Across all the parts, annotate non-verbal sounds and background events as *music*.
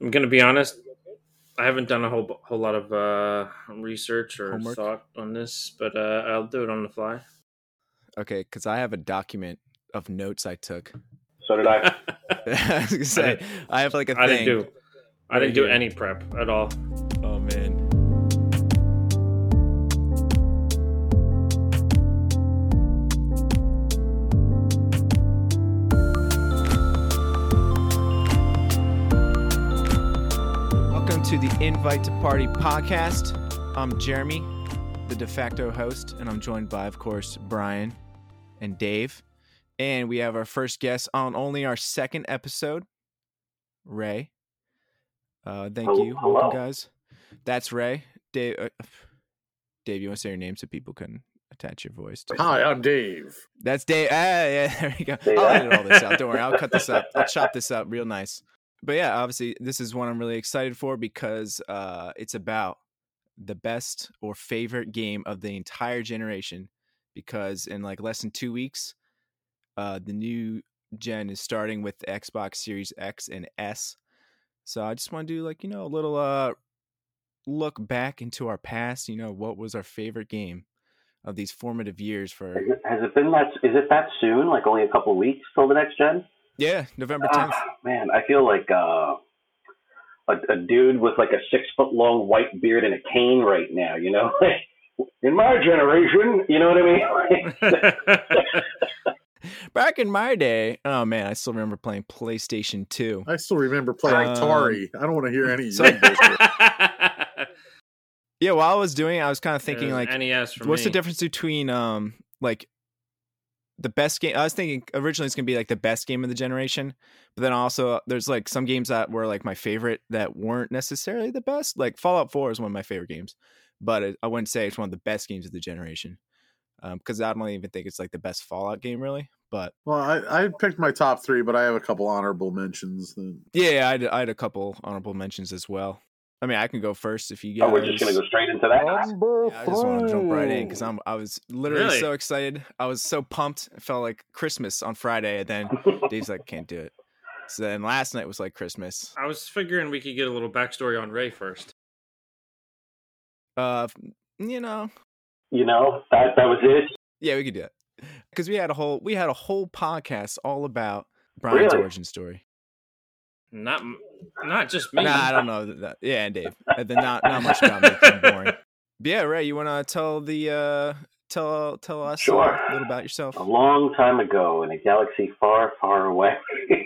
I'm gonna be honest. I haven't done a whole whole lot of uh, research or Homework? thought on this, but uh, I'll do it on the fly. Okay, because I have a document of notes I took. So did I. *laughs* *laughs* I was gonna say I have like a I thing. didn't do. I didn't do any prep at all. Invite to Party podcast. I'm Jeremy, the de facto host, and I'm joined by, of course, Brian and Dave. And we have our first guest on only our second episode, Ray. Uh, thank Hel- you. hello. Welcome, guys. That's Ray. Dave, uh, Dave, you want to say your name so people can attach your voice to? Hi, I'm Dave. That's Dave. Ah, yeah, *laughs* there you go. Say I'll that. edit all this out. Don't worry. I'll cut this up. I'll chop this up real nice. But yeah, obviously, this is one I'm really excited for because uh, it's about the best or favorite game of the entire generation. Because in like less than two weeks, uh, the new gen is starting with the Xbox Series X and S. So I just want to do like you know a little uh look back into our past. You know what was our favorite game of these formative years for Has it, been that? Is it that soon? Like only a couple weeks till the next gen? Yeah November tenth. Ah, man, I feel like uh, a, a dude with like a six foot long white beard and a cane right now. You know, *laughs* in my generation, you know what I mean? *laughs* *laughs* Back in my day, oh man, I still remember playing PlayStation 2. I still remember playing Um, Atari. I don't want to hear any. so- young bullshit. Yeah, while I was doing, it, I was kind of thinking like, NES for what's the difference between um like the best game? I was thinking originally it's gonna be like the best game of the generation, but then also there's like some games that were like my favorite that weren't necessarily the best. Like Fallout 4 is one of my favorite games, but it, I wouldn't say it's one of the best games of the generation. Um, because I don't even think it's like the best Fallout game, really. But well, I, I picked my top three, but I have a couple honorable mentions. that- yeah, I had, I had a couple honorable mentions as well. I mean, I can go first if you guys. oh, we're just gonna go straight into that. Yeah, I just want to jump right in because I'm I was literally Really? so excited. I was so pumped. It felt like Christmas on Friday, and then *laughs* Dave's like, "Can't do it." So then last night was like Christmas. I was figuring we could get a little backstory on Ray first. Uh, you know, you know, that that was it. yeah, we could do it because we had a whole we had a whole podcast all about Brian's Really? origin story. Not not just me. Nah, I don't know that. Yeah, and Dave. And then not not much about me. I'm boring. But yeah, Ray, you want to tell the uh tell tell us Sure. a little about yourself? A long time ago in a galaxy far, far away. *laughs*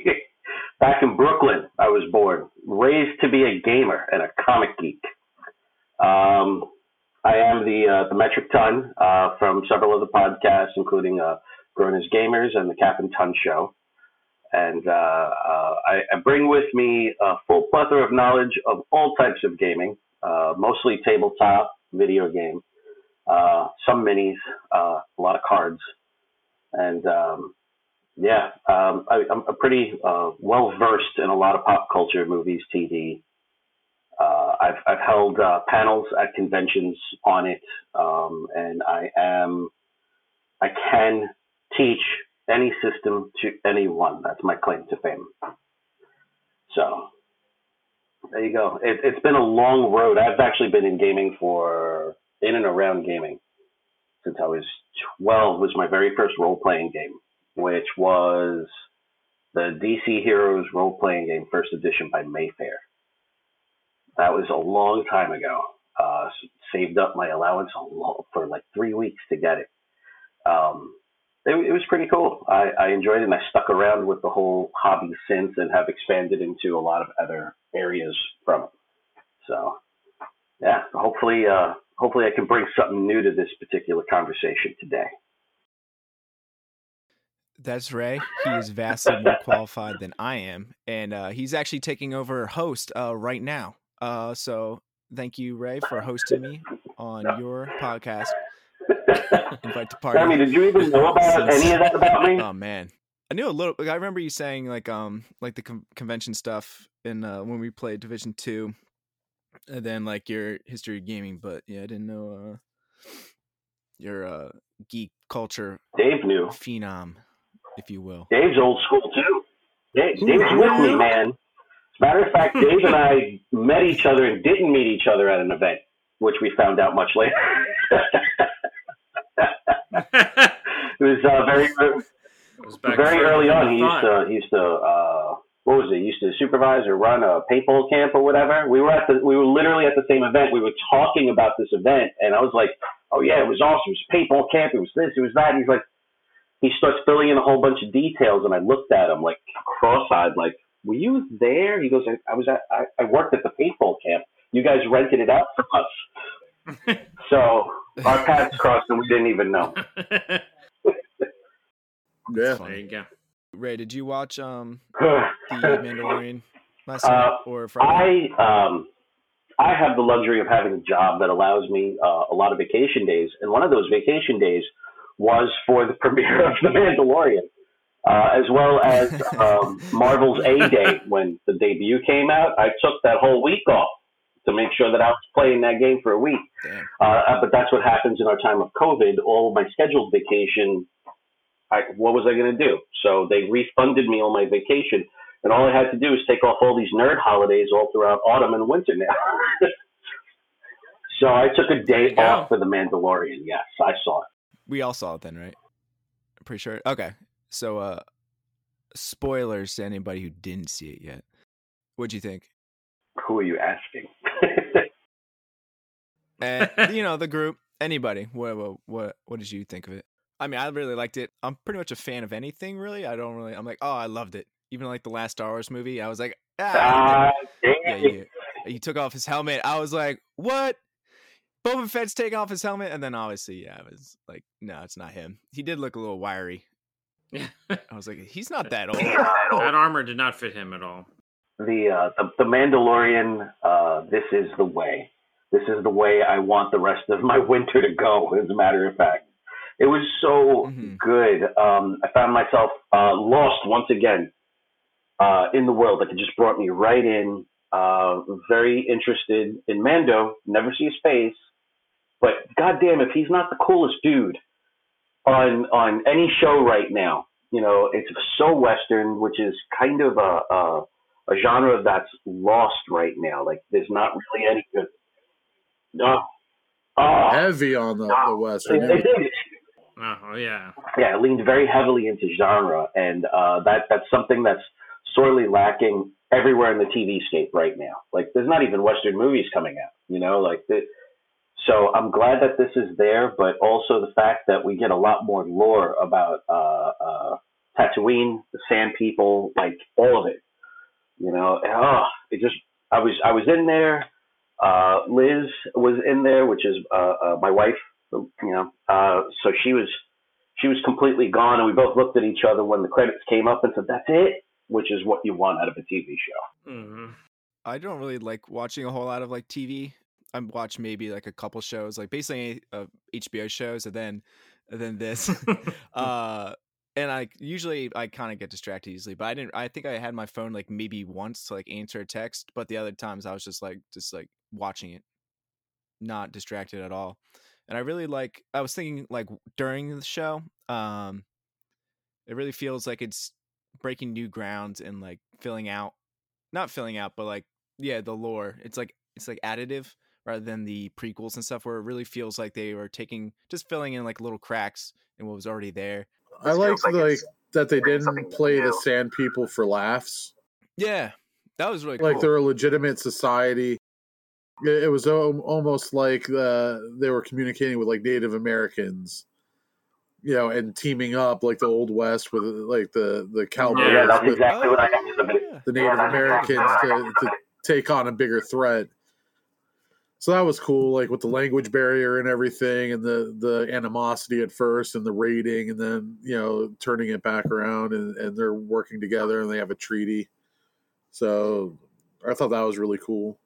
Back in Brooklyn, I was born, raised to be a gamer and a comic geek. Um, I am the uh, the metric ton uh, from several of the podcasts, including uh, Grown as Gamers and the Cap and Ton Show. And uh, uh, I, I bring with me a full plethora of knowledge of all types of gaming, uh, mostly tabletop, video game, uh, some minis, uh, a lot of cards, and um, yeah, um, I, I'm a pretty well versed in a lot of pop culture, movies, TV. Uh, I've I've held uh, panels at conventions on it, um, and I am I can teach any system to anyone. That's my claim to fame. So there you go. It, it's been a long road. I've actually been in gaming for in and around gaming since I was 12. Was my very first role playing game, which was the DC Heroes role playing game, first edition by Mayfair. That was a long time ago. Uh, saved up my allowance for like three weeks to get it. Um, it, it was pretty cool. I, I enjoyed it, and I stuck around with the whole hobby since, and have expanded into a lot of other areas from it. So, yeah, hopefully, uh, hopefully, I can bring something new to this particular conversation today. That's Ray. He is vastly more qualified than I am, and uh, he's actually taking over host uh, right now. Uh, so thank you, Ray, for hosting me on *laughs* your podcast. Invite to *laughs* party. I did you even know about Since- any of that about me? Oh man, I knew a little. I remember you saying like um like the con- convention stuff in uh, when we played Division Two, and then like your history of gaming. But yeah, I didn't know uh, your uh, geek culture Dave knew. phenom, if you will. Dave's old school too. Dave, Dave's with me, man. As a matter of fact, *laughs* Dave and I met each other and didn't meet each other at an event, which we found out much later. *laughs* it was uh, very, *laughs* was very early on. He used to, he used to, uh, what was it? He used to supervise or run a paintball camp or whatever. We were at the, we were literally at the same event. We were talking about this event, and I was like, "Oh yeah, it was awesome. It was paintball camp. It was this. It was that." And he's like, he starts filling in a whole bunch of details, and I looked at him like cross-eyed, like, "Were you there?" He goes, "I, I was at, I, I worked at the paintball camp. You guys rented it out for us." *laughs* So our paths crossed, and we didn't even know. *laughs* Yeah. there you go. Ray, did you watch um *sighs* the Mandalorian last night Uh, or Friday? I um I have the luxury of having a job that allows me uh, a lot of vacation days, and one of those vacation days was for the *laughs* premiere of The Mandalorian, uh, as well as *laughs* um, Marvel's A Day when the debut came out. I took that whole week off to make sure that I was playing that game for a week. Uh, but that's what happens in our time of COVID. All of my scheduled vacation, I, what was I going to do? So they refunded me all my vacation, and all I had to do is take off all these nerd holidays all throughout autumn and winter now. *laughs* so I took a day off for The Mandalorian. Yes, I saw it. We all saw it then, right? I'm pretty sure. Okay. So uh spoilers to anybody who didn't see it yet. What'd you think? Who are you asking? And *laughs* you know, the group, anybody. What what what what did you think of it? I mean, I really liked it. I'm pretty much a fan of anything really. I don't really I'm like, "Oh, I loved it." Even like the last Star Wars movie, I was like, "Ah." Ah, yeah, dang. you, he took off his helmet. I was like, "What?" Boba Fett's taking off his helmet, and then obviously, yeah, I was like, "No, it's not him." He did look a little wiry. I was like, "He's not *laughs* that old." that armor did not fit him at all. the uh, the, the Mandalorian. Uh, this is the way. This is the way I want the rest of my *laughs* winter to go. As a matter of fact, it was so Mhm. good. Um, I found myself uh, lost once again uh, in the world. Like it just brought me right in. Uh, very interested in Mando. Never see his face, but goddamn, if he's not the coolest dude on on any show right now, you know, it's so Western, which is kind of a, a a genre that's lost right now. Like there's not really any good. No. Oh, Heavy on the, the it, Western. it did. Oh, oh, yeah. Yeah, it leaned very heavily into genre, and uh, that that's something that's sorely lacking everywhere in the TV scape right now. Like there's not even Western movies coming out. You know, like the, so I'm glad that this is there, but also the fact that we get a lot more lore about uh, uh, Tatooine, the Sand People, like all of it. You know, and, oh, it just I was I was in there. Uh, Liz was in there, which is uh, uh, my wife. You know, uh, so she was she was completely gone, and we both looked at each other when the credits came up and said, "That's it," which is what you want out of a TV show. hmm I don't really like watching a whole lot of like TV. I watch maybe like a couple shows, like basically uh, HBO shows, and then and then this. *laughs* *laughs* uh, and I usually I kind of get distracted easily, but I didn't. I think I had my phone like maybe once to like answer a text, but the other times I was just like just like watching it, not distracted at all. And I really like. I was thinking like during the show, um, it really feels like it's breaking new grounds and like filling out, not filling out, but like yeah, the lore. It's like it's like additive rather than the prequels and stuff, where it really feels like they were taking just filling in like little cracks in what was already there. I like like that they didn't play the Sand People for laughs. Yeah, that was really Like cool. they're a legitimate society. It, it was al- almost like uh, they were communicating with like Native Americans, you know, and teaming up like the Old West with like the the cowboys Yeah, that's with exactly what I got from yeah. the Native Americans to, to take on a bigger threat. So that was cool, like with the language barrier and everything, and the the animosity at first, and the raiding, and then you know turning it back around, and, and they're working together, and they have a treaty. So I thought that was really cool.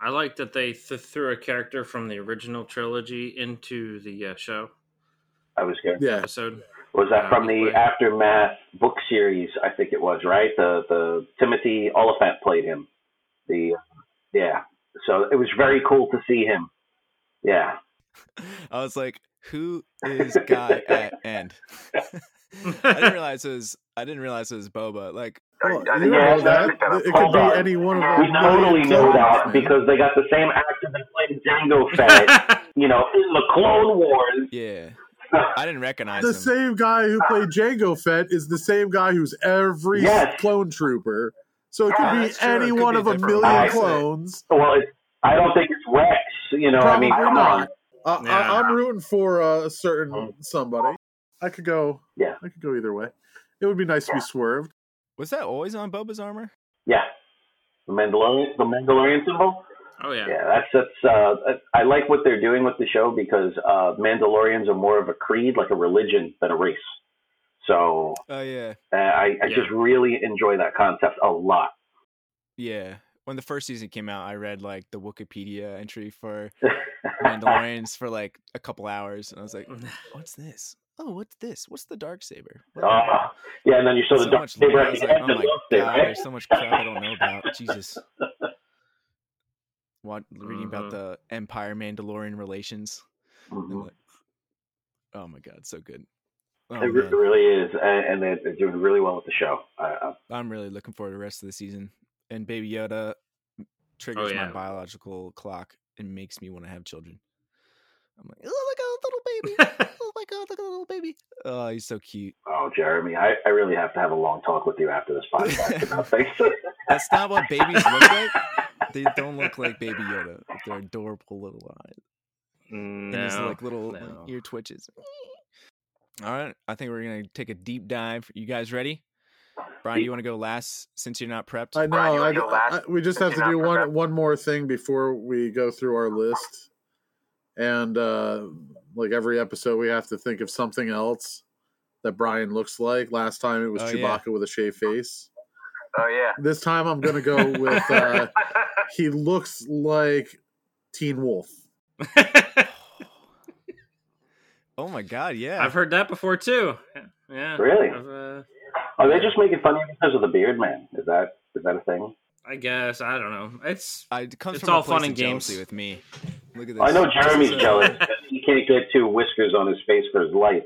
I like that they th- threw a character from the original trilogy into the uh, show I was good. Yeah, episode. Was that Uh, from the right. Aftermath book series? I think it was right. The the Timothy Olyphant played him. The yeah. So it was very cool to see him. Yeah. *laughs* I was like, who is guy at end? *laughs* I didn't realize it was. I didn't realize it was Boba. Like, Well, I- I you think don't yeah, know that. picked that up. It could Hold be on. any one of We them. totally know that because they got the same actor that played Jango *laughs* Fett, you know, in the Clone Wars. yeah, I didn't recognize the him. same guy who played Jango Fett is the same guy who's every Yes. clone trooper. So it could Ah, be any could one be of a different million ones. clones. Well, it, I don't think it's Rex. You know, I mean, Probably come on. not. Uh, Yeah. I, I'm rooting for uh, a certain Mhm. somebody. I could go. Yeah. I could go either way. It would be nice to be swerved. Was that always on Boba's armor? Yeah, the Mandalorian, the Mandalorian symbol. oh yeah. Yeah, that's that's. Uh, I like what they're doing with the show because uh, Mandalorians are more of a creed, like a religion, than a race. So Oh yeah, uh, I, I Yeah. just really enjoy that concept a lot. yeah. When the first season came out, I read like the Wikipedia entry for *laughs* Mandalorians for like a couple hours, and I was like, *laughs* "What's this? Oh, what's this? What's the dark saber?" Uh, yeah, and then you saw the so dark saber lore. I at was the like, "Oh my god, there's so much crap I don't know about." Jesus. *laughs* What reading about Mhm. the Empire Mandalorian relations? and, Mhm. like, oh my god, so good. Oh, It man. really is, and, and they're, they're doing really well with the show. I, I, I'm really looking forward to the rest of the season. And Baby Yoda triggers Oh, yeah. my biological clock and makes me want to have children. I'm like, oh, look at a little baby. *laughs* oh look at a little baby. Oh, he's so cute. oh, Jeremy, I, I really have to have a long talk with you after this podcast *laughs* about things. That's not what babies look *laughs* like. They don't look like Baby Yoda with their adorable little eyes and his like little no. ear twitches. All right, I think we're gonna take a deep dive. You guys ready? Brian, you want to go last since you're not prepped? I know. Brian, I, go last? I- we just have to do one prepped. one more thing before we go through our list. And uh, like every episode, we have to think of something else that Brian looks like. Last time it was Oh, Chewbacca yeah. with a shaved face. Oh yeah. This time I'm gonna go with uh, *laughs* he looks like Teen Wolf. *laughs* oh my god, yeah. I've heard that before too. Yeah. Really? Uh, Are they just making fun of you because of the beard, man? Is that is that a thing? I guess I don't know. It's I, it comes It's from all fun and of games. with me. Look at this. I know Jeremy's jealous he can't get two whiskers on his face for his life.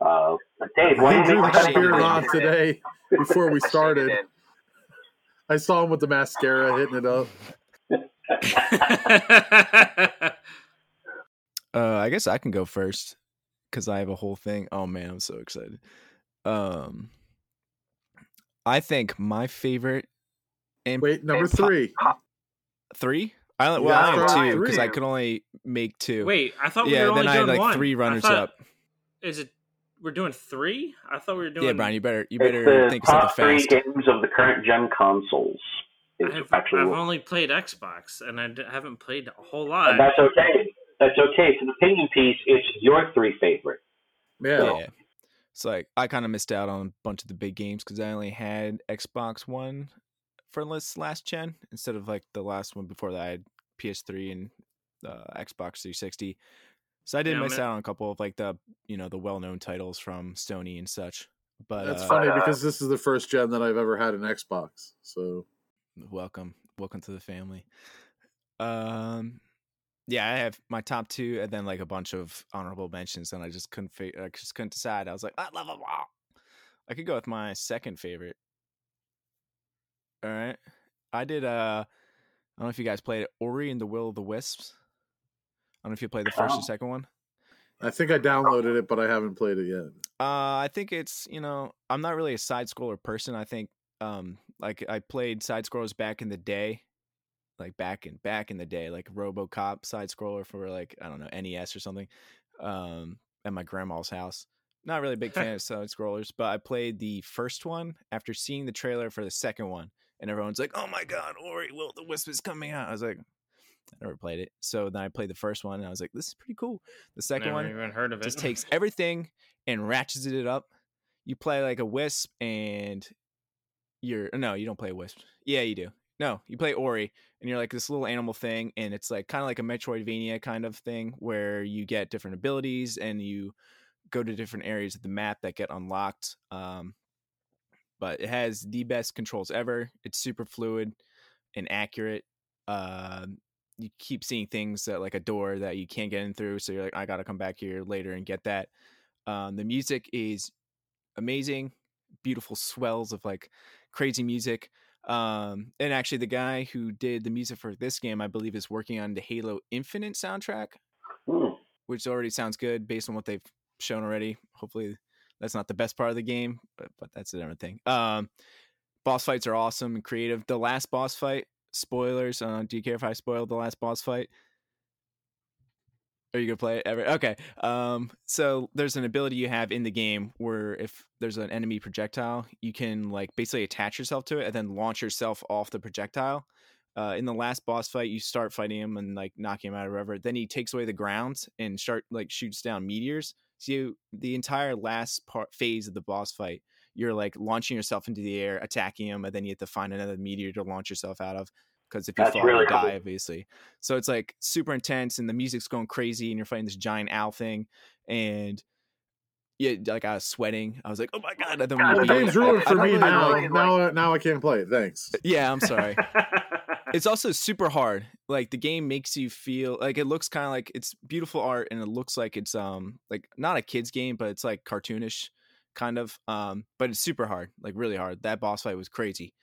Uh, but Dave, why He do you drew make that shave beard on today before we I shaved it started. I saw him with the mascara hitting it up. *laughs* Uh, I guess I can go first because I have a whole thing. Oh man, I'm so excited. Um, I think my favorite and Wait, number and po- three. three. I only, You well, I gotta have two because I three. could only make two. Wait, I thought we yeah, were only then I had doing like one. three runners thought- up. Is it? We're doing three. I thought we were doing. Yeah, Brian, you better you better the think of something top three games of the current gen consoles. I've, actually, I've only played Xbox, and I d- haven't played a whole lot. and that's okay. That's okay. It's an opinion piece. It's your three favorite. Yeah. Yeah. It's like I kind of missed out on a bunch of the big games because I only had Xbox One for last gen instead of like the last one before that. I had PS3 and uh, Xbox 360. So I did Yeah, miss man. out on a couple of like the you know the well known titles from Sony and such. But That's uh, funny because this is the first gen that I've ever had an Xbox. So welcome, welcome to the family. Um, yeah, I have my top two, and then like a bunch of honorable mentions, and I just couldn't, fi- I just couldn't decide. I was like, I love them all. I could go with my second favorite. All right, I did. Uh, I don't know if you guys played Ori and the Will of the Wisps. I don't know if you played the first Oh. and second one. I think I downloaded it, but I haven't played it yet. Uh, I think it's you know I'm not really a side scroller person. I think um like I played side scrollers back in the day, like back in back in the day, like RoboCop side scroller for like I don't know NES or something, um at my grandma's house. Not really a big *laughs* fan of side scrollers, but I played the first one after seeing the trailer for the second one, and everyone's like, "Oh my god, Ori Will the Wisp is coming out!" I was like. I never played it, so then I played the first one, and I was like, "This is pretty cool." The second Never one, even heard of it. just *laughs* takes everything and ratchets it up. You play like a wisp and you're no, you don't play a wisp. Yeah, you do. No, you play Ori and you're like this little animal thing and it's like kind of like a Metroidvania kind of thing where you get different abilities and you go to different areas of the map that get unlocked. Um but it has the best controls ever. It's super fluid and accurate. Um you keep seeing things that like a door that you can't get in through so you're like i gotta come back here later and get that um, the music is amazing, beautiful swells of like crazy music. Um, and actually, the guy who did the music for this game, I believe, is working on the Halo Infinite soundtrack, Hmm. which already sounds good based on what they've shown already. Hopefully, that's not the best part of the game, but but that's a different thing. Um, boss fights are awesome and creative. The last boss fight, spoilers. Uh, do you care if I spoil the last boss fight? Are you gonna play it ever? Okay. Um, so there's an ability you have in the game where if there's an enemy projectile, you can like basically attach yourself to it and then launch yourself off the projectile. Uh, in the last boss fight, you start fighting him and like knocking him out or whatever. Then he takes away the ground and start like shoots down meteors. So you, the entire last part phase of the boss fight, you're like launching yourself into the air, attacking him, and then you have to find another meteor to launch yourself out of. Because if you That's fall, really you die, cool. obviously. So it's like super intense, and the music's going crazy, and you're fighting this giant owl thing, and yeah, like I was sweating. I was like, "Oh my god!" And then when God, you The game's ruined for I me really now. like- Now, now I can't play it. Thanks. Yeah, I'm sorry. *laughs* it's also super hard. Like the game makes you feel like it looks kind of like it's beautiful art and it looks like it's um like not a kids game, but it's like cartoonish kind of. Um, but it's super hard, like really hard. That boss fight was crazy.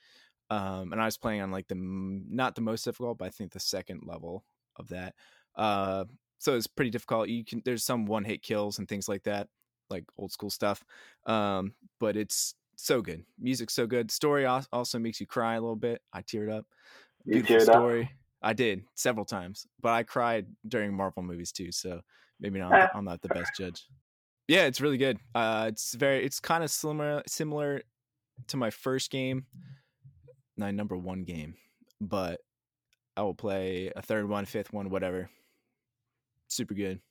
Um, and I was playing on like the not the most difficult, but I think the second level of that. Uh, so it's pretty difficult. You can there's some one hit kills and things like that, like old school stuff. Um, but it's so good. Music's so good. Story also makes you cry a little bit. I teared up. You Beautiful teared up? story. I did several times, but I cried during Marvel movies too. So maybe not. Eh. I'm not the best judge. Yeah, it's really good. Uh, it's very. It's kind of similar similar to my first game, my number one game, but I will play a third one, fifth one, whatever. Super good.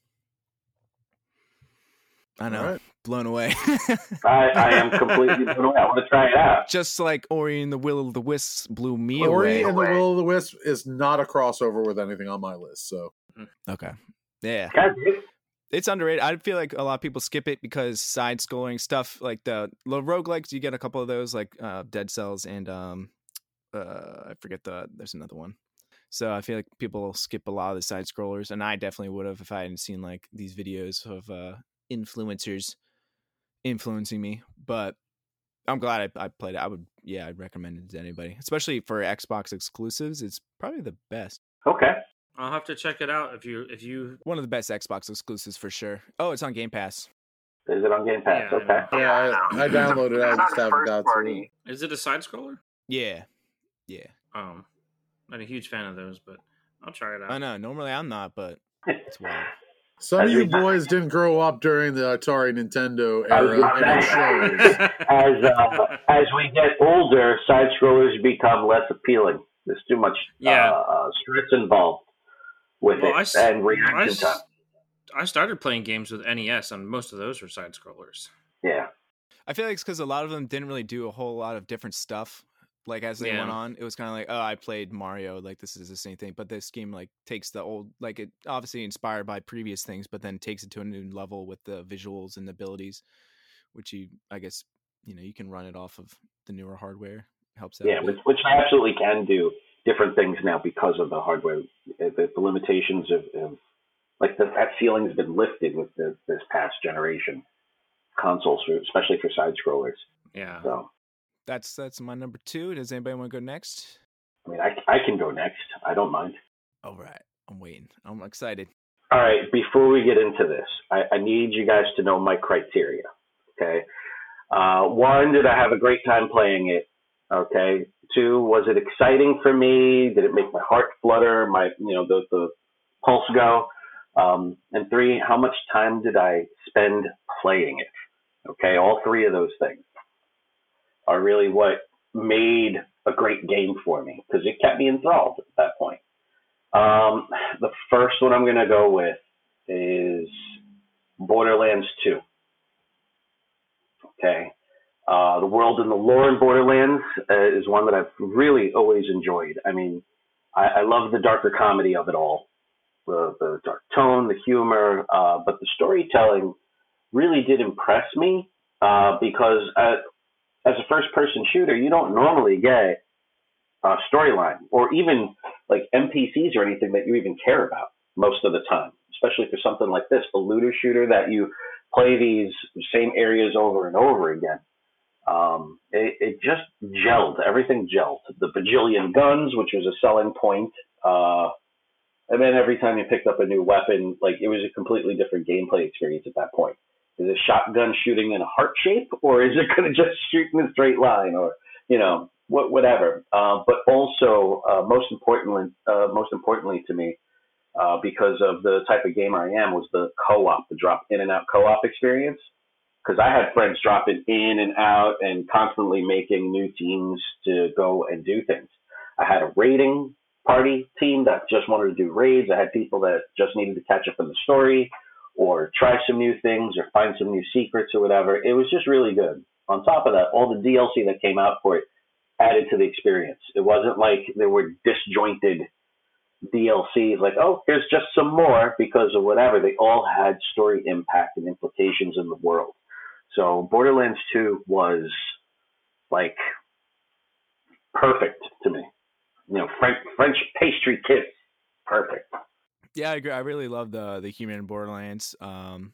I know, Alright. blown away. *laughs* I, I am completely blown away. I want to try it out. Just like Ori and the Will of the Wisps blew me Ori away. and the Will of the Wisp is not a crossover with anything on my list. So Okay. Yeah. It's underrated. I feel like a lot of people skip it because side scrolling stuff like the the roguelikes, you get a couple of those like uh Dead Cells and um uh I forget the there's another one. So I feel like people skip a lot of the side scrollers and I definitely would have if I hadn't seen like these videos of uh influencers influencing me. But I'm glad I, I played it. I would yeah, I'd recommend it to anybody. Especially for Xbox exclusives. It's probably the best. Okay. I'll have to check it out if you if you One of the best Xbox exclusives for sure. Oh, it's on Game Pass. Is it on Game Pass? Yeah, okay. yeah, I, I downloaded it. I just haven't first got to party. it. is it a side scroller? Yeah. Yeah. Um, not a huge fan of those, but I'll try it out. I know. Normally I'm not, but *laughs* it's wild. Some of you we- boys didn't grow up during the Atari Nintendo era, and it gonna shows. *laughs* As uh, as we get older, side scrollers become less appealing. There's too much Yeah. uh, uh, stress involved with Well, it s- and reaction s- time. I started playing games with NES, and most of those were side scrollers. Yeah. I feel like it's because a lot of them didn't really do a whole lot of different stuff. Like as they went on, it was kind of like, oh, I played Mario, like this is the same thing. But this game like takes the old, like it obviously inspired by previous things, but then takes it to a new level with the visuals and the abilities, which you, I guess, you know, you can run it off of the newer hardware. Helps out. Yeah, which, which I absolutely can do different things now because of the hardware. The, the limitations of, of like the, that ceiling's been lifted with the, this past generation consoles, for, especially for side scrollers. Yeah. So, that's that's my number two. Does anybody want to go next? I mean, I, I can go next. I don't mind. All right, I'm waiting. I'm excited. All right, before we get into this, I, I need you guys to know my criteria. Okay. Uh, one, did I have a great time playing it? Okay. Two, was it exciting for me? Did it make my heart flutter? My, you know, the, the pulse go? Um, and three, how much time did I spend playing it? Okay. All three of those things are really what made a great game for me because it kept me enthralled at that point. Um, the first one I'm going to go with is Borderlands 2. Okay. Uh, the world and the lore in Borderlands uh, is one that I've really always enjoyed. I mean, I, I love the darker comedy of it all, the, the dark tone, the humor, uh, but the storytelling really did impress me uh, because uh, as a first person shooter, you don't normally get a storyline or even like NPCs or anything that you even care about most of the time, especially for something like this, the looter shooter that you play these same areas over and over again. Um, it, it just gelled. Everything gelled. The bajillion guns, which was a selling point. Uh, and then every time you picked up a new weapon, like it was a completely different gameplay experience at that point. Is a shotgun shooting in a heart shape, or is it *laughs* going to just shoot in a straight line, or you know, what, whatever? Uh, but also, uh, most importantly, uh, most importantly to me, uh, because of the type of gamer I am, was the co-op, the drop in and out co-op experience. Because I had friends dropping in and out and constantly making new teams to go and do things. I had a raiding party team that just wanted to do raids. I had people that just needed to catch up on the story or try some new things or find some new secrets or whatever. It was just really good. On top of that, all the DLC that came out for it added to the experience. It wasn't like there were disjointed DLCs like, oh, here's just some more because of whatever. They all had story impact and implications in the world. So Borderlands 2 was like perfect to me. You know, French, French pastry kiss, perfect. Yeah, I agree. I really love the the Human Borderlands, um,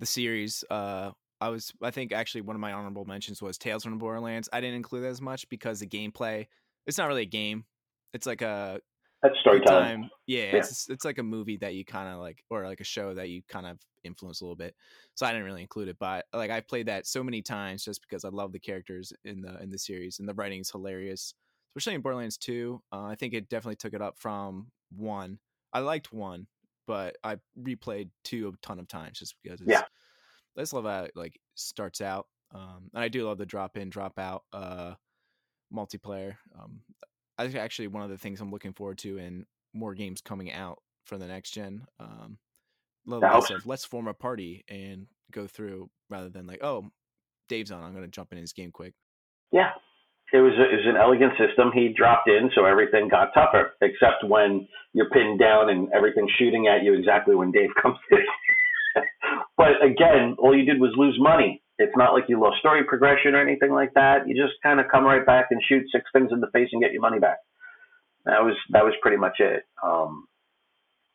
the series. Uh, I was, I think, actually one of my honorable mentions was Tales from the Borderlands. I didn't include that as much because the gameplay. It's not really a game. It's like a That's story time. time. Yeah, Yeah. it's it's like a movie that you kind of like, or like a show that you kind of influence a little bit. So I didn't really include it, but like I played that so many times just because I love the characters in the in the series and the writing is hilarious, especially in Borderlands Two. Uh, I think it definitely took it up from one. I liked one, but I replayed two a ton of times just because. It's, Yeah. I just love how it like starts out, um, and I do love the drop in, drop out uh, multiplayer. Um, I think actually one of the things I'm looking forward to in more games coming out for the next gen. Um, less of let's form a party and go through rather than like oh Dave's on I'm going to jump in his game quick. Yeah, it was a, it was an elegant system. He dropped in, so everything got tougher, except when you're pinned down and everything's shooting at you exactly when Dave *laughs* comes in. but again, all you did was lose money. It's not like you lost story progression or anything like that. You just kind of come right back and shoot six things in the face and get your money back. That was that was pretty much it. Um,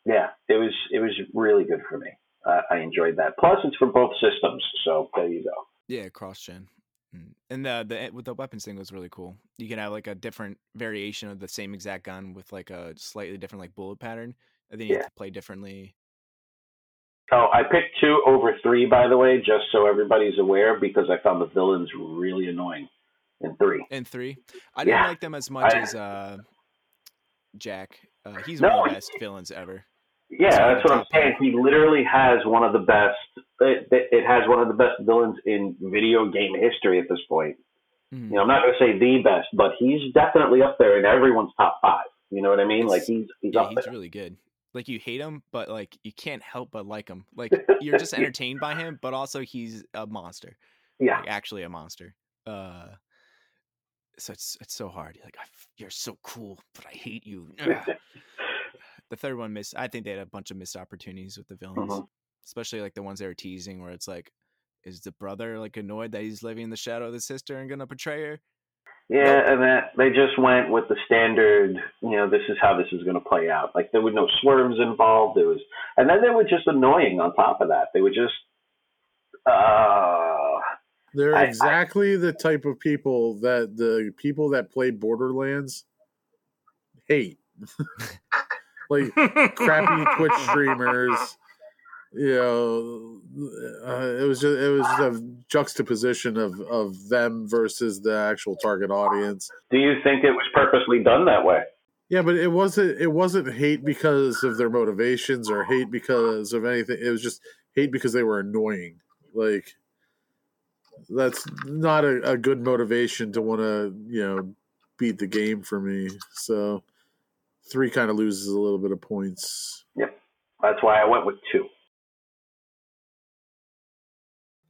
yeah, it was it was really good for me. Uh, I enjoyed that. Plus, it's for both systems, so there you go. Yeah, cross gen. Mm. And the the with the weapons thing was really cool. You can have like a different variation of the same exact gun with like a slightly different like bullet pattern, and then you have to play differently. Oh, I picked two over three, by the way, just so everybody's aware, because I found the villains really annoying in three. In three, I didn't Yeah. like them as much I- as uh, Jack. Uh, he's No, one of the best villains ever. Yeah, that's what I'm saying. He literally has one of the best. It, it has one of the best villains in video game history at this point. Mhm. You know, I'm not going to say the best, but he's definitely up there in everyone's top five. You know what I mean? Like he's he's yeah, up he's there. really good. Like you hate him, but like you can't help but like him. Like you're just *laughs* entertained by him, but also he's a monster. Yeah, like actually a monster. Uh, so it's it's so hard. You're like, you're so cool, but I hate you. *laughs* Ugh. the third one missed. I think they had a bunch of missed opportunities with the villains, Mhm. especially like the ones they were teasing, where it's like, is the brother like annoyed that he's living in the shadow of the sister and gonna betray her? yeah, and that they just went with the standard. You know, this is how this is going to play out. Like there were no swerves involved. There was, and then they were just annoying on top of that. They were just. Uh, They're I- I- exactly the type of people that the people that play Borderlands hate. *laughs* like crappy Twitch *laughs* streamers. You know, uh, it was just it was just a juxtaposition of of them versus the actual target audience. do you think it was purposely done that way? Yeah, but it wasn't it wasn't hate because of their motivations or hate because of anything. It was just hate because they were annoying. Like that's not a, a good motivation to want to you know beat the game for me. So three kind of loses a little bit of points. Yep. That's why I went with two.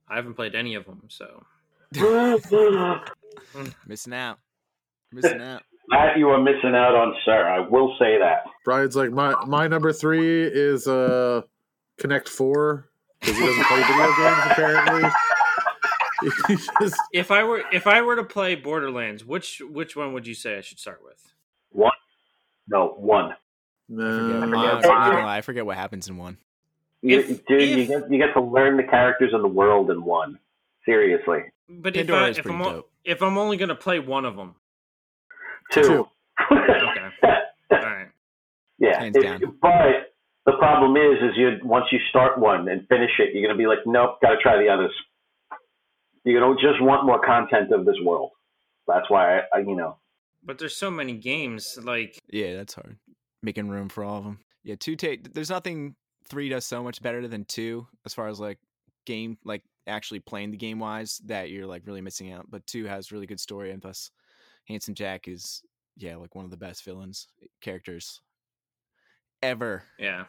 I haven't played any of them, so *laughs* Missing out, missing out. Matt, you are missing out on, sir. I will say that. Brian's like my my number three is uh Connect Four because he doesn't play video games apparently. *laughs* Just if I were if I were to play Borderlands, which which one would you say I should start with? One, no, one. I forget, no, uh, forget. I'm not I forget what happens in one. You, If- dude, you if- get you get to learn the characters in the world in one. Seriously, But if, I, if, I'm o- if I'm only gonna play one of them, two. Two. okay, *laughs* all right. yeah, Hands it- but the problem is, is you once you start one and finish it, you're gonna be like, nope, got to try the others. You don't just want more content of this world. That's why I, I you know, But there's so many games. Like Yeah, that's hard. Making room for all of them. Yeah, two take. There's nothing three does so much better than two as far as like game, like actually playing the game wise. That you're like really missing out. But two has really good story, and plus, Handsome Jack is yeah like one of the best villains characters ever. yeah,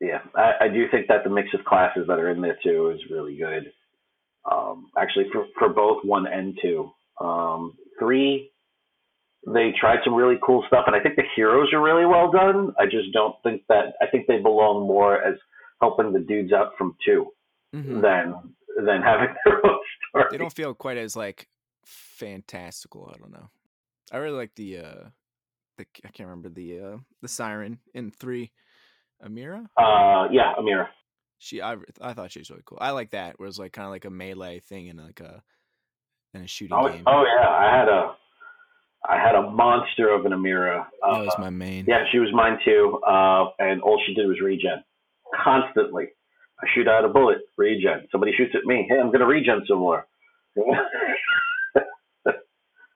yeah, I, I do think that the mix of classes that are in there too is really good. Um, actually, for for both one and two, um, three, they tried some really cool stuff, and I think the heroes are really well done. I just don't think that I think they belong more as helping the dudes out from 2 Mhm. than than having their own story. They don't feel quite as like fantastical. I don't know. I really like the uh the I can't remember the uh the siren in three. Amara. Uh, yeah, Amara. She I I thought she was really cool. I like that. Where it was like kind of like a melee thing and like a and a shooting Oh, game. oh yeah, I had a I had a monster of an Amara. Uh, that was my main. Yeah, she was mine too. Uh, and all she did was regen constantly. I shoot out a bullet, regen. Somebody shoots at me. Hey, I'm gonna regen some more. *laughs* it's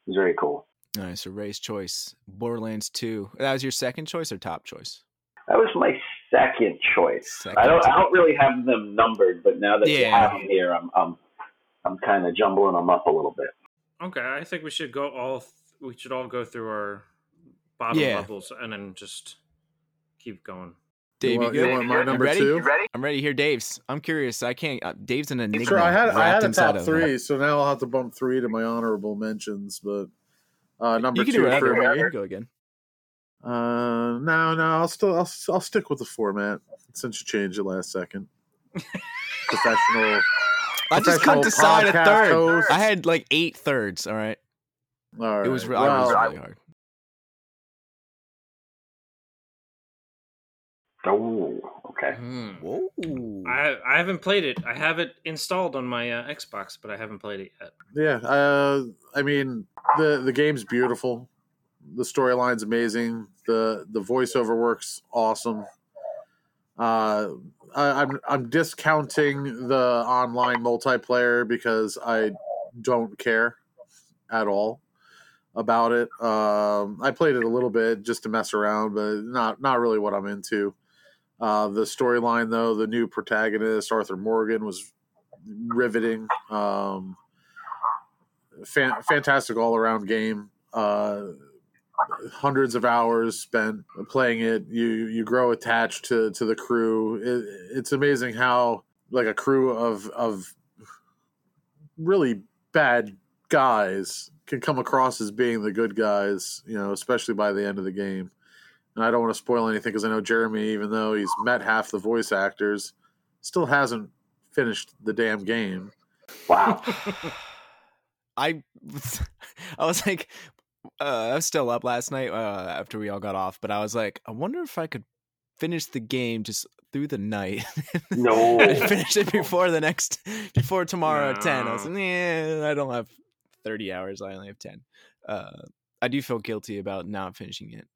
very cool. All right, so Ray's choice, Borderlands Two. That was your second choice or top choice? That was my second choice. Second. I don't I don't really have them numbered, but now that you have them here, I'm I'm I'm kind of jumbling them up a little bit. okay. I think we should go all. Th- We should all go through our bottom Yeah. levels and then just keep going. Dave, you you, want, you want my number ready? two? I'm ready Here, Dave's. I'm curious. I can't. Uh, Dave's an enigma. Sure, I had I had a top of- three, so now I'll have to bump three to my honorable mentions. But uh, number You can two do whatever. for me. You can go again. Uh, no, no, I'll still I'll, I'll stick with the format since you changed it last second. *laughs* Professional. I just couldn't decide side a third. host. I had like eight thirds. All right, All right. it was, re- well, it was really hard. Oh, okay. Hmm. Whoa. I I haven't played it. I have it installed on my uh, Xbox, but I haven't played it yet. yeah. Uh, I mean the the game's beautiful. The storyline's amazing. the The voiceover works awesome. Uh, I, I'm I'm discounting the online multiplayer because I don't care at all about it. Um, I played it a little bit just to mess around, but not not really what I'm into. Uh, the storyline, though, the new protagonist Arthur Morgan was riveting. Um, fan, fantastic all around game. Uh, hundreds of hours spent playing it. You you grow attached to to the crew. It, it's amazing how like a crew of of really bad guys can come across as being the good guys. You know, especially by the end of the game. And I don't want to spoil anything because I know Jeremy, even though he's met half the voice actors, still hasn't finished the damn game. Wow. *laughs* I *laughs* I was like uh, I was still up last night uh, after we all got off, but I was like, I wonder if I could finish the game just through the night. No. and *laughs* finish it before the next before tomorrow at ten. I was like, yeah, I don't have thirty hours. I only have ten. Uh, I do feel guilty about not finishing it.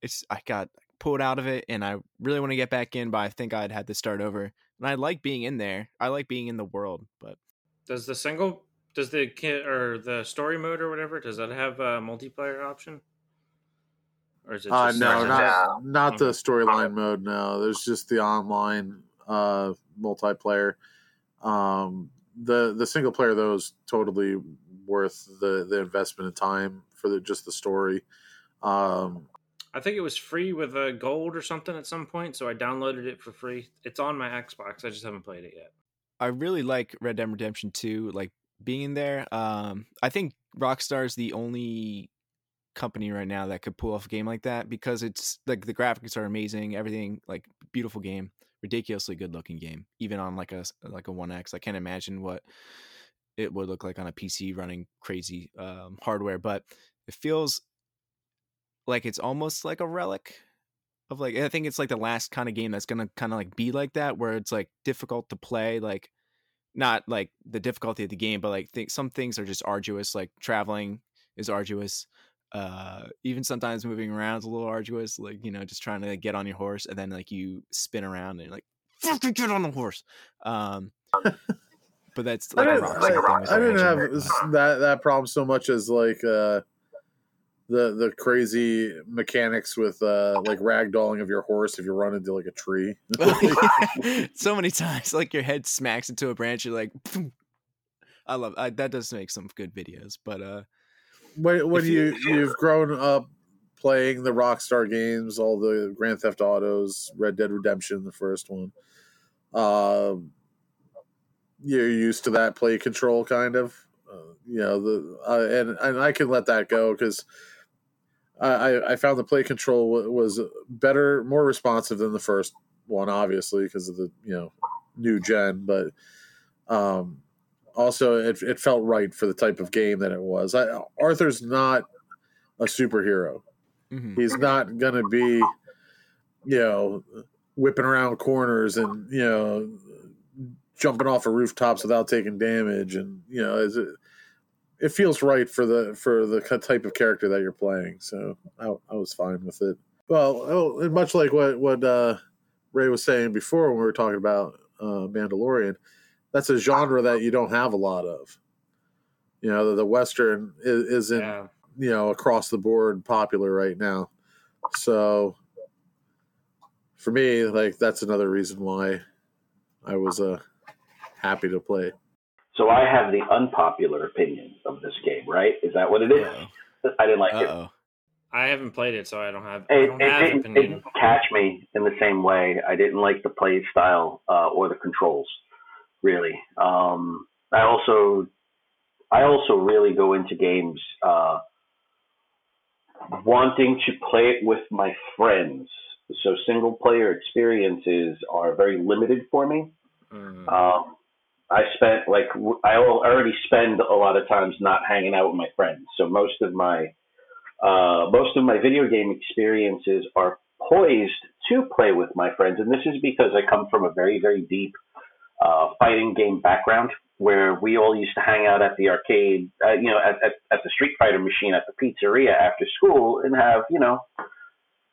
It's I got pulled out of it, and I really want to get back in, but I think I'd had to start over. And I like being in there. I like being in the world, but Does the single does the kid or the story mode or whatever does that have a multiplayer option? Or is it Uh, just no, or is not not the storyline mode. No, there's just the online uh, multiplayer. Um, the the single player though is totally worth the the investment of time for the just the story. Um, I think it was free with a gold or something at some point, so I downloaded it for free. It's on my Xbox. I just haven't played it yet. I really like Red Dead Redemption 2, like being in there. Um, I think Rockstar's the only company right now that could pull off a game like that because it's like the graphics are amazing, everything like beautiful game, ridiculously good looking game, even on like a like a 1X. I can't imagine what it would look like on a PC running crazy um, hardware, but it feels like it's almost like a relic of like I think it's like the last kind of game that's gonna kind of like be like that, where it's like difficult to play, like not like the difficulty of the game, but like think some things are just arduous. Like traveling is arduous. Uh, even sometimes moving around is a little arduous. Like you know, just trying to like, get on your horse and then like you spin around and you're like *laughs* get on the horse. Um, *laughs* but that's like I a didn't, rock like, thing I didn't have that that problem so much as like uh, the the crazy mechanics with uh, like ragdolling of your horse if you run into like a tree. *laughs* *laughs* so many times like your head smacks into a branch you're like "Phoom." i love I, that does make some good videos but uh when when you you- you've grown up playing the Rockstar games, all the Grand Theft Autos, Red Dead Redemption, the first one, um, you're used to that play control kind of, uh, you know the uh, and and I can let that go because. I, I- found the play control wa- was better, more responsive than the first one, obviously because of the you know new gen, but um, also it, it felt right for the type of game that it was. I, Arthur's not a superhero. mhm. He's not going to be, you know, whipping around corners and you know jumping off of rooftops without taking damage, and you know, is it, it feels right for the for the type of character that you're playing. So I, I was fine with it. Well, oh, and much like what what uh, Ray was saying before when we were talking about uh, Mandalorian, that's a genre that you don't have a lot of. You know, the, the Western is, isn't Yeah. you know across the board popular right now. So for me, like that's another reason why I was uh, happy to play. So I have the unpopular opinion of this game, right? Is that what it is? Uh-oh. *laughs* I didn't like it. Uh-oh. I haven't played it, so I don't have. I It, don't it, have didn't, it didn't catch me in the same way. I didn't like the play style uh, or the controls, really. Um, I also, I also really go into games uh, wanting to play it with my friends. So single player experiences are very limited for me. Mm. Um, I spent like I al- already spend a lot of times not hanging out with my friends. So most of my uh, most of my video game experiences are poised to play with my friends, and this is because I come from a very very deep uh, fighting game background where we all used to hang out at the arcade, uh, you know, at, at, at the Street Fighter machine at the pizzeria after school and have you know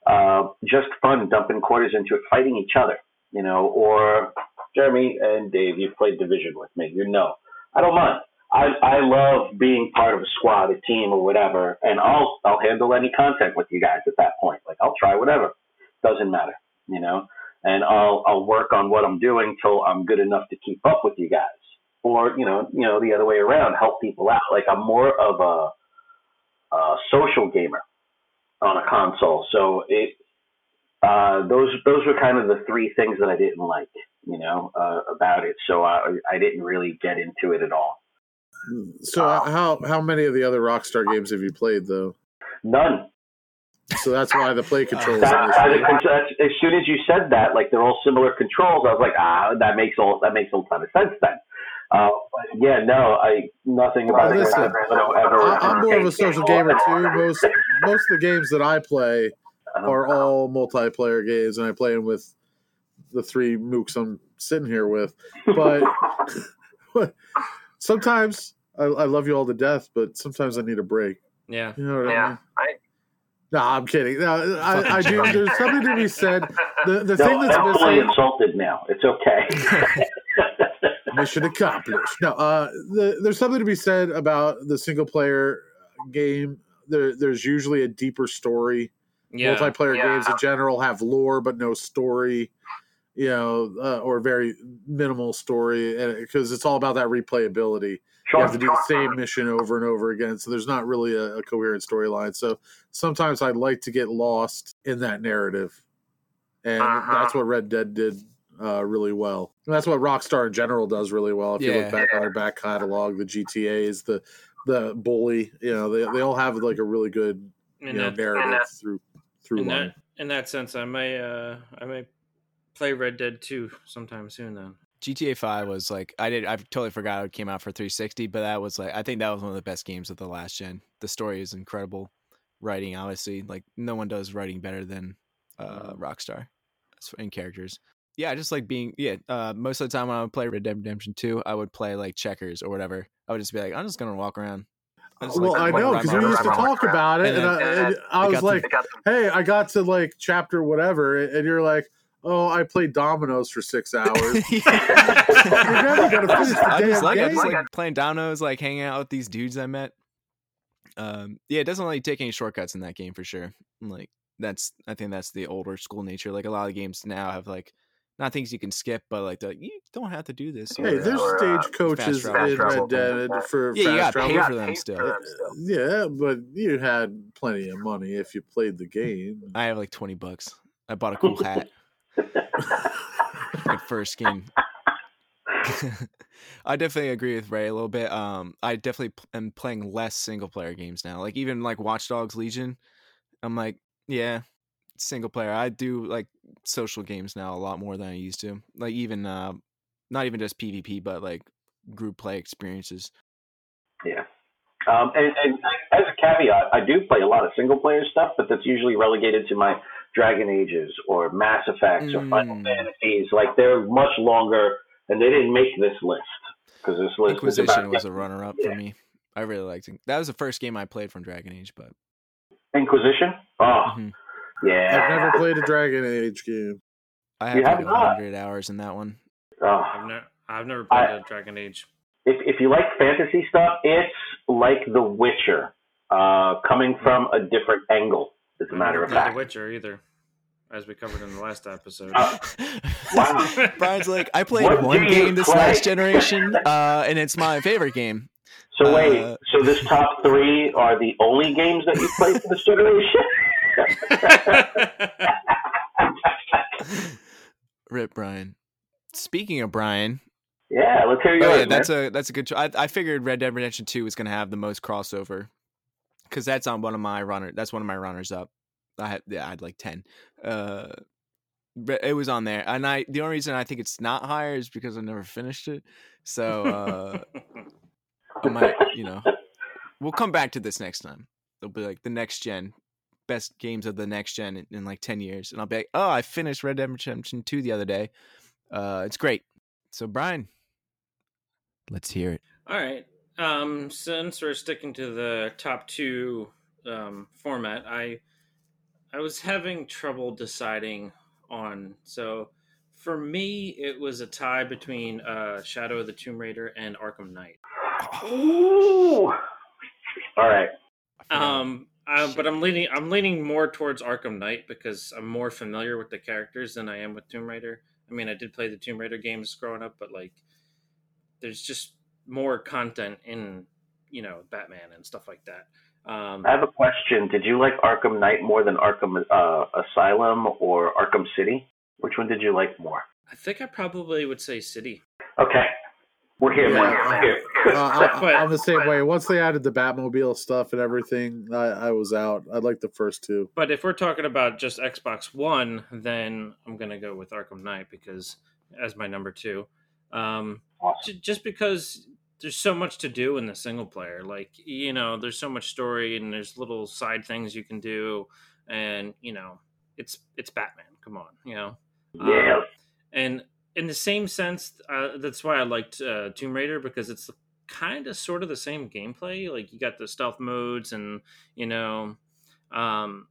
uh, just fun dumping quarters into it, fighting each other, you know, or Jeremy and Dave, you've played Division with me. You know, I don't mind. I I love being part of a squad, a team, or whatever, and I'll I'll handle any content with you guys at that point. Like I'll try whatever, doesn't matter, you know. And I'll I'll work on what I'm doing till I'm good enough to keep up with you guys, or you know you know the other way around, help people out. Like I'm more of a, a social gamer on a console, so it uh, those those were kind of the three things that I didn't like, you know, uh, about it. So I I didn't really get into it at all. So how how many of the other Rockstar games have you played though? None. So that's why the play *laughs* controls. That, an as, issue. as, as soon as you said that, like they're all similar controls, I was like, ah, that makes all that makes a ton of sense then. Uh, but yeah, no, I nothing about it. Listen, I don't ever. I- I'm more of a social gamer too. Most most of the games that I play *laughs* are all multiplayer games, and I play them with the three mooks I'm sitting here with. But *laughs* sometimes I, I love you all to death, but sometimes I need a break. Yeah. You know what I mean? I, no, I'm kidding. No, I, I do. There's something to be said. The the No, thing that's I'm fully missing. insulted now. It's okay. *laughs* *laughs* Mission accomplished. No, uh, the, there's something to be said about the single player game. There, there's usually a deeper story. Yeah. Multiplayer Yeah. games in general have lore but no story, you know, uh, or very minimal story, because it's all about that replayability. You have to do the same mission over and over again, so there's not really a, a coherent storyline. So sometimes I'd like to get lost in that narrative, and Uh-huh. that's what Red Dead did uh, really well. And that's what Rockstar in general does really well. If you look back on their back catalog, the GTA's, the the Bully, you know, they they all have like a really good you in know that, narrative that- through through in line. that in that sense, I may uh I may play Red Dead 2 sometime soon. Then GTA Five was like I did I totally forgot it came out for 360, but that was like I think that was one of the best games of the last gen. The story is incredible, writing obviously like no one does writing better than uh, Rockstar as- in characters. Yeah, I just like being yeah. Uh, most of the time when I would play Red Dead Redemption Two, I would play like checkers or whatever. I would just be like, I'm just gonna walk around. I well, like, I know because my we used to horse. talk about it, And and, I, and I I was got to- like, "Hey, I got to like chapter whatever," and you're like, "Oh, I played dominoes for six *laughs* hours." *laughs* You're never gonna finish the I just damn like I just like playing dominoes, like hanging out with these dudes I met. Um, yeah, it doesn't really take any shortcuts in that game for sure. Like that's I think that's the older school nature. Like a lot of games now have like not things you can skip, but like the, you don't have to do this. Hey, or, there's uh, stagecoaches fast in Red Dead for yeah, you got to pay travel. for them still. Yeah, but you had plenty of money if you played the game. I have like twenty bucks. I bought a cool *laughs* hat. *laughs* Good first skin. *laughs* I definitely agree with Ray a little bit. Um, I definitely p- am playing less single player games now. Like even like Watch Dogs Legion, I'm like, yeah, single player. I do like social games now a lot more than I used to. Like even uh, not even just PvP, but like group play experiences. Yeah. Um, and, and as a caveat, I do play a lot of single player stuff, but that's usually relegated to my Dragon Ages or Mass Effects or Final Mm. Fantasies. Like they're much longer, and they didn't make this list because this list is Inquisition about was a *laughs* runner up Yeah. for me. I really liked it. That was the first game I played from Dragon Age, but Inquisition. Oh, Mhm. yeah. I've never played a Dragon Age game. I You have have like not? hundred hours in that one. Oh. I've never I've never played I- a Dragon Age. if if you like fantasy stuff, it's like The Witcher, uh, coming from a different angle. As a I matter of played fact. The Witcher either, as we covered in the last episode. Uh, *laughs* Wow. Brian's like, I played What one game this play? last generation, uh, and it's my favorite game. So wait, Uh, so this top three are the only games that you played for this generation? *laughs* Rip Brian. Speaking of Brian, yeah, let's hear yours. oh yeah, man. that's a that's a good. Cho- I, I figured Red Dead Redemption Two was gonna have the most crossover because that's on one of my runner. That's one of my runners up. I had yeah, I had like ten. Uh, but it was on there, and I the only reason I think it's not higher is because I never finished it. So uh, I might, you know, we'll come back to this next time. It'll be like the next gen, best games of the next gen in, in like 10 years. And I'll be like, oh, I finished Red Dead Redemption 2 the other day. Uh, it's great. So, Brian, let's hear it. All right. Um, since we're sticking to the top two um, format, I I was having trouble deciding on. So for me, it was a tie between uh, Shadow of the Tomb Raider and Arkham Knight. Ooh. All right. Um, uh, but I'm leaning I'm leaning more towards Arkham Knight because I'm more familiar with the characters than I am with Tomb Raider. I mean, I did play the Tomb Raider games growing up, but like, there's just more content in you know Batman and stuff like that. Um, I have a question. Did you like Arkham Knight more than Arkham uh, Asylum or Arkham City? Which one did you like more? I think I probably would say City. Okay. We're here, man. Yeah. We're here. Uh, I, I'm the same way. Once they added the Batmobile stuff and everything, I, I was out. I like the first two. But if we're talking about just Xbox One, then I'm gonna go with Arkham Knight because as my number two. Um, Awesome. j- just because there's so much to do in the single player like you know there's so much story and there's little side things you can do and you know it's it's batman come on you know Yeah. Um, and in the same sense uh, that's why i liked uh, tomb raider because it's kind of sort of the same gameplay like you got the stealth modes and you know um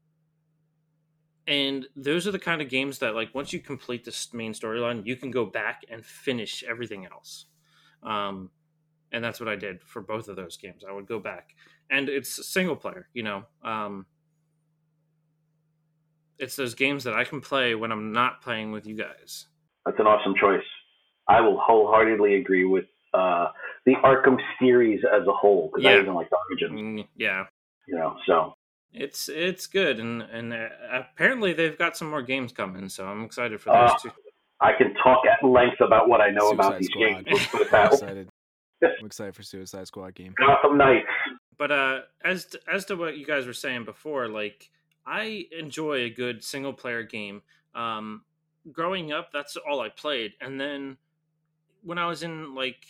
and those are the kind of games that like once you complete this main storyline you can go back and finish everything else um and that's what i did for both of those games i would go back and it's single player you know um it's those games that i can play when i'm not playing with you guys That's an awesome choice. I will wholeheartedly agree with uh, the Arkham series as a whole because I Yeah. even like the Origins. Mm, yeah You know, so it's it's good and and uh, apparently they've got some more games coming so i'm excited for those Uh, two I can talk at length about what I know about Suicide these Squad. games. *laughs* Let's put it I'm excited. I'm excited for Suicide Squad game. Gotham Knights. but uh as to, as to what you guys were saying before like i enjoy a good single player game um growing up that's all i played and then when i was in like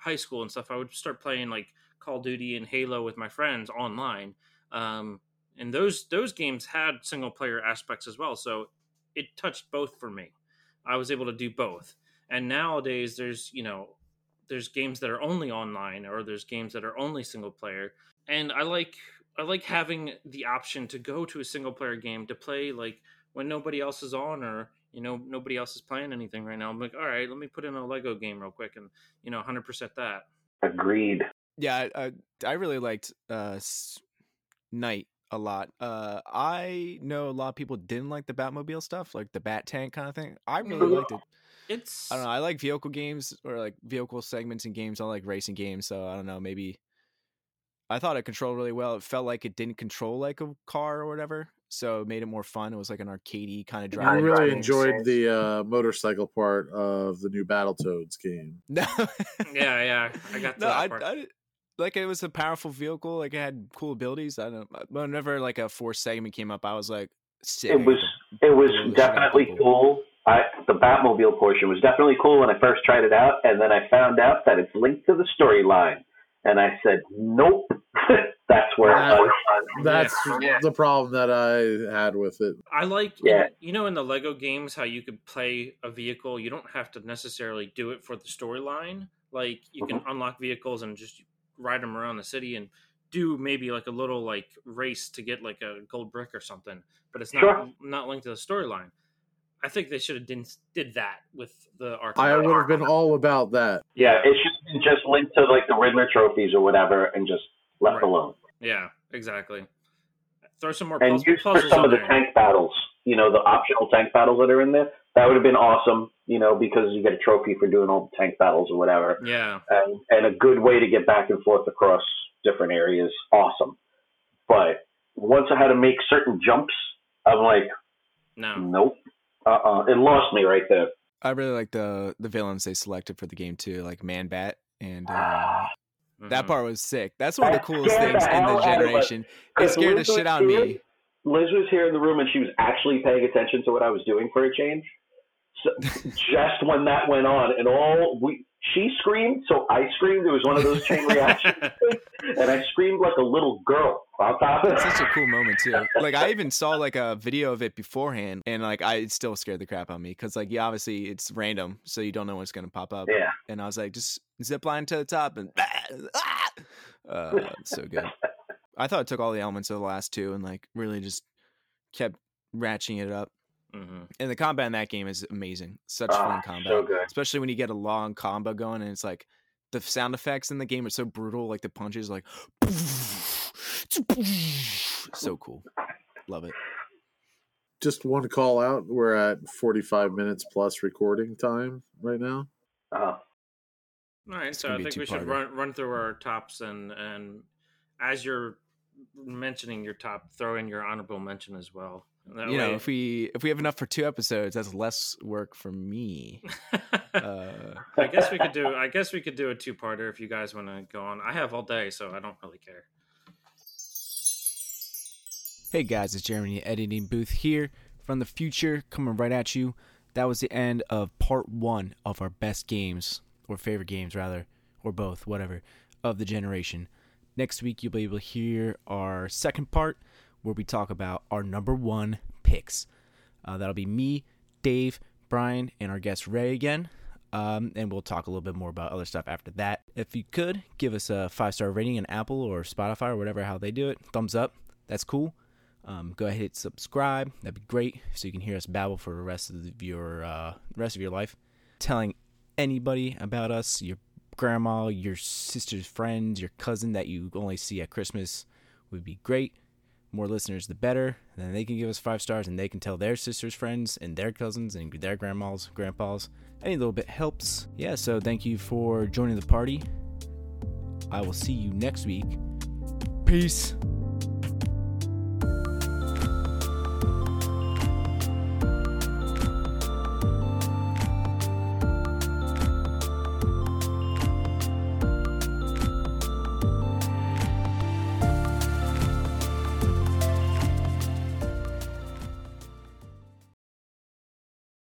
high school and stuff i would start playing like call of duty and halo with my friends online um and those those games had single player aspects as well so it touched both for me. I was able to do both. And nowadays, there's you know, there's games that are only online, or there's games that are only single player. And I like I like having the option to go to a single player game to play like when nobody else is on, or you know nobody else is playing anything right now. I'm like, all right, let me put in a Lego game real quick, and you know, hundred percent that. Agreed. Yeah, I, I, I really liked uh, Knight a lot. Uh, I know a lot of people didn't like the Batmobile stuff, like the Bat Tank kind of thing. I really Mhm. liked it. It's I don't know. I like vehicle games or like vehicle segments in games. I like racing games, so I don't know. Maybe I thought it controlled really well. It felt like it didn't control like a car or whatever, so it made it more fun. It was like an arcadey kind of driving. I really driving enjoyed the uh, motorcycle part of the new Battletoads game. No, yeah, yeah. *laughs* I got to no, that I, part. I did- like it was a powerful vehicle. Like it had cool abilities. I don't. Know. Whenever like a fourth segment came up, I was like, sick. It was it was blow the shit out of definitely people. cool. I, the Batmobile portion was definitely cool when I first tried it out, and then I found out that it's linked to the storyline, and I said, "Nope, *laughs* that's where That- it was." That's Yeah. the problem that I had with it. I like, Yeah. you know, in the Lego games, how you could play a vehicle. You don't have to necessarily do it for the storyline. Like you can Mm-hmm. unlock vehicles and just ride them around the city and do maybe like a little like race to get like a gold brick or something. But it's not Sure. not linked to the storyline. I think they should have did did that with the Arkham. I would have been all about that. Yeah, it should have been just linked to like the Riddler trophies or whatever, and just left Right. alone. Yeah, exactly. Throw some more And puzzles, used for some in of the tank battles, you know, the optional tank battles that are in there. That would have been awesome, you know, because you get a trophy for doing all the tank battles or whatever. Yeah, and, and a good way to get back and forth across different areas. Awesome. But once I had to make certain jumps, I'm like, no. nope. Uh-uh. It lost me right there. I really like the the villains they selected for the game too, like Man Bat and uh, *sighs* that Mhm. part was sick. That's one of the coolest things the in the hell out of us. generation. It scared the Liz was shit out of me. Liz was here in the room and she was actually paying attention to what I was doing for a change. So *laughs* just when that went on, and all we she screamed, so I screamed. It was one of those chain reactions, *laughs* and I screamed like a little girl on top It's such a cool moment too. Like I even saw like a video of it beforehand, and like I it still scared the crap out of me because like yeah, obviously it's random, so you don't know what's gonna pop up. Yeah. And I was like, just zip line to the top and *laughs* ah! uh, so good. I thought it took all the elements of the last two and like really just kept ratcheting it up. Mhm. And the combat in that game is amazing. Such Ah, fun combat. so good. Especially when you get a long combo going and it's like the sound effects in the game are so brutal, like the punches like *laughs* so cool. Love it. Just one call out. We're at 45 minutes plus recording time right now. Uh-huh. All right, so I think we should run run through our tops and and as you're mentioning your top, throw in your honorable mention as well. That you know, if we if we have enough for two episodes, that's less work for me. *laughs* Uh, I guess we could do. I guess we could do a two-parter if you guys want to go on. I have all day, so I don't really care. Hey guys, it's Jeremy, editing booth here from the future, coming right at you. That was the end of part one of our best games, or favorite games rather, or both, whatever, of the generation. Next week, you'll be able to hear our second part where we talk about our number one picks. Uh, that'll be me, Dave, Brian, and our guest Ray again. Um, and we'll talk a little bit more about other stuff after that. If you could give us a five star rating in Apple or Spotify or whatever how they do it, thumbs up. That's cool. Um, go ahead hit subscribe. That'd be great, so you can hear us babble for the rest of your uh, rest of your life. Telling anybody about us, your grandma, your sister's friends, your cousin that you only see at Christmas would be great. More listeners, the better. Then they can give us five stars, and they can tell their sisters' friends and their cousins and their grandmas, grandpas. Any little bit helps. Yeah. So thank you for joining the party. I will see you next week. Peace.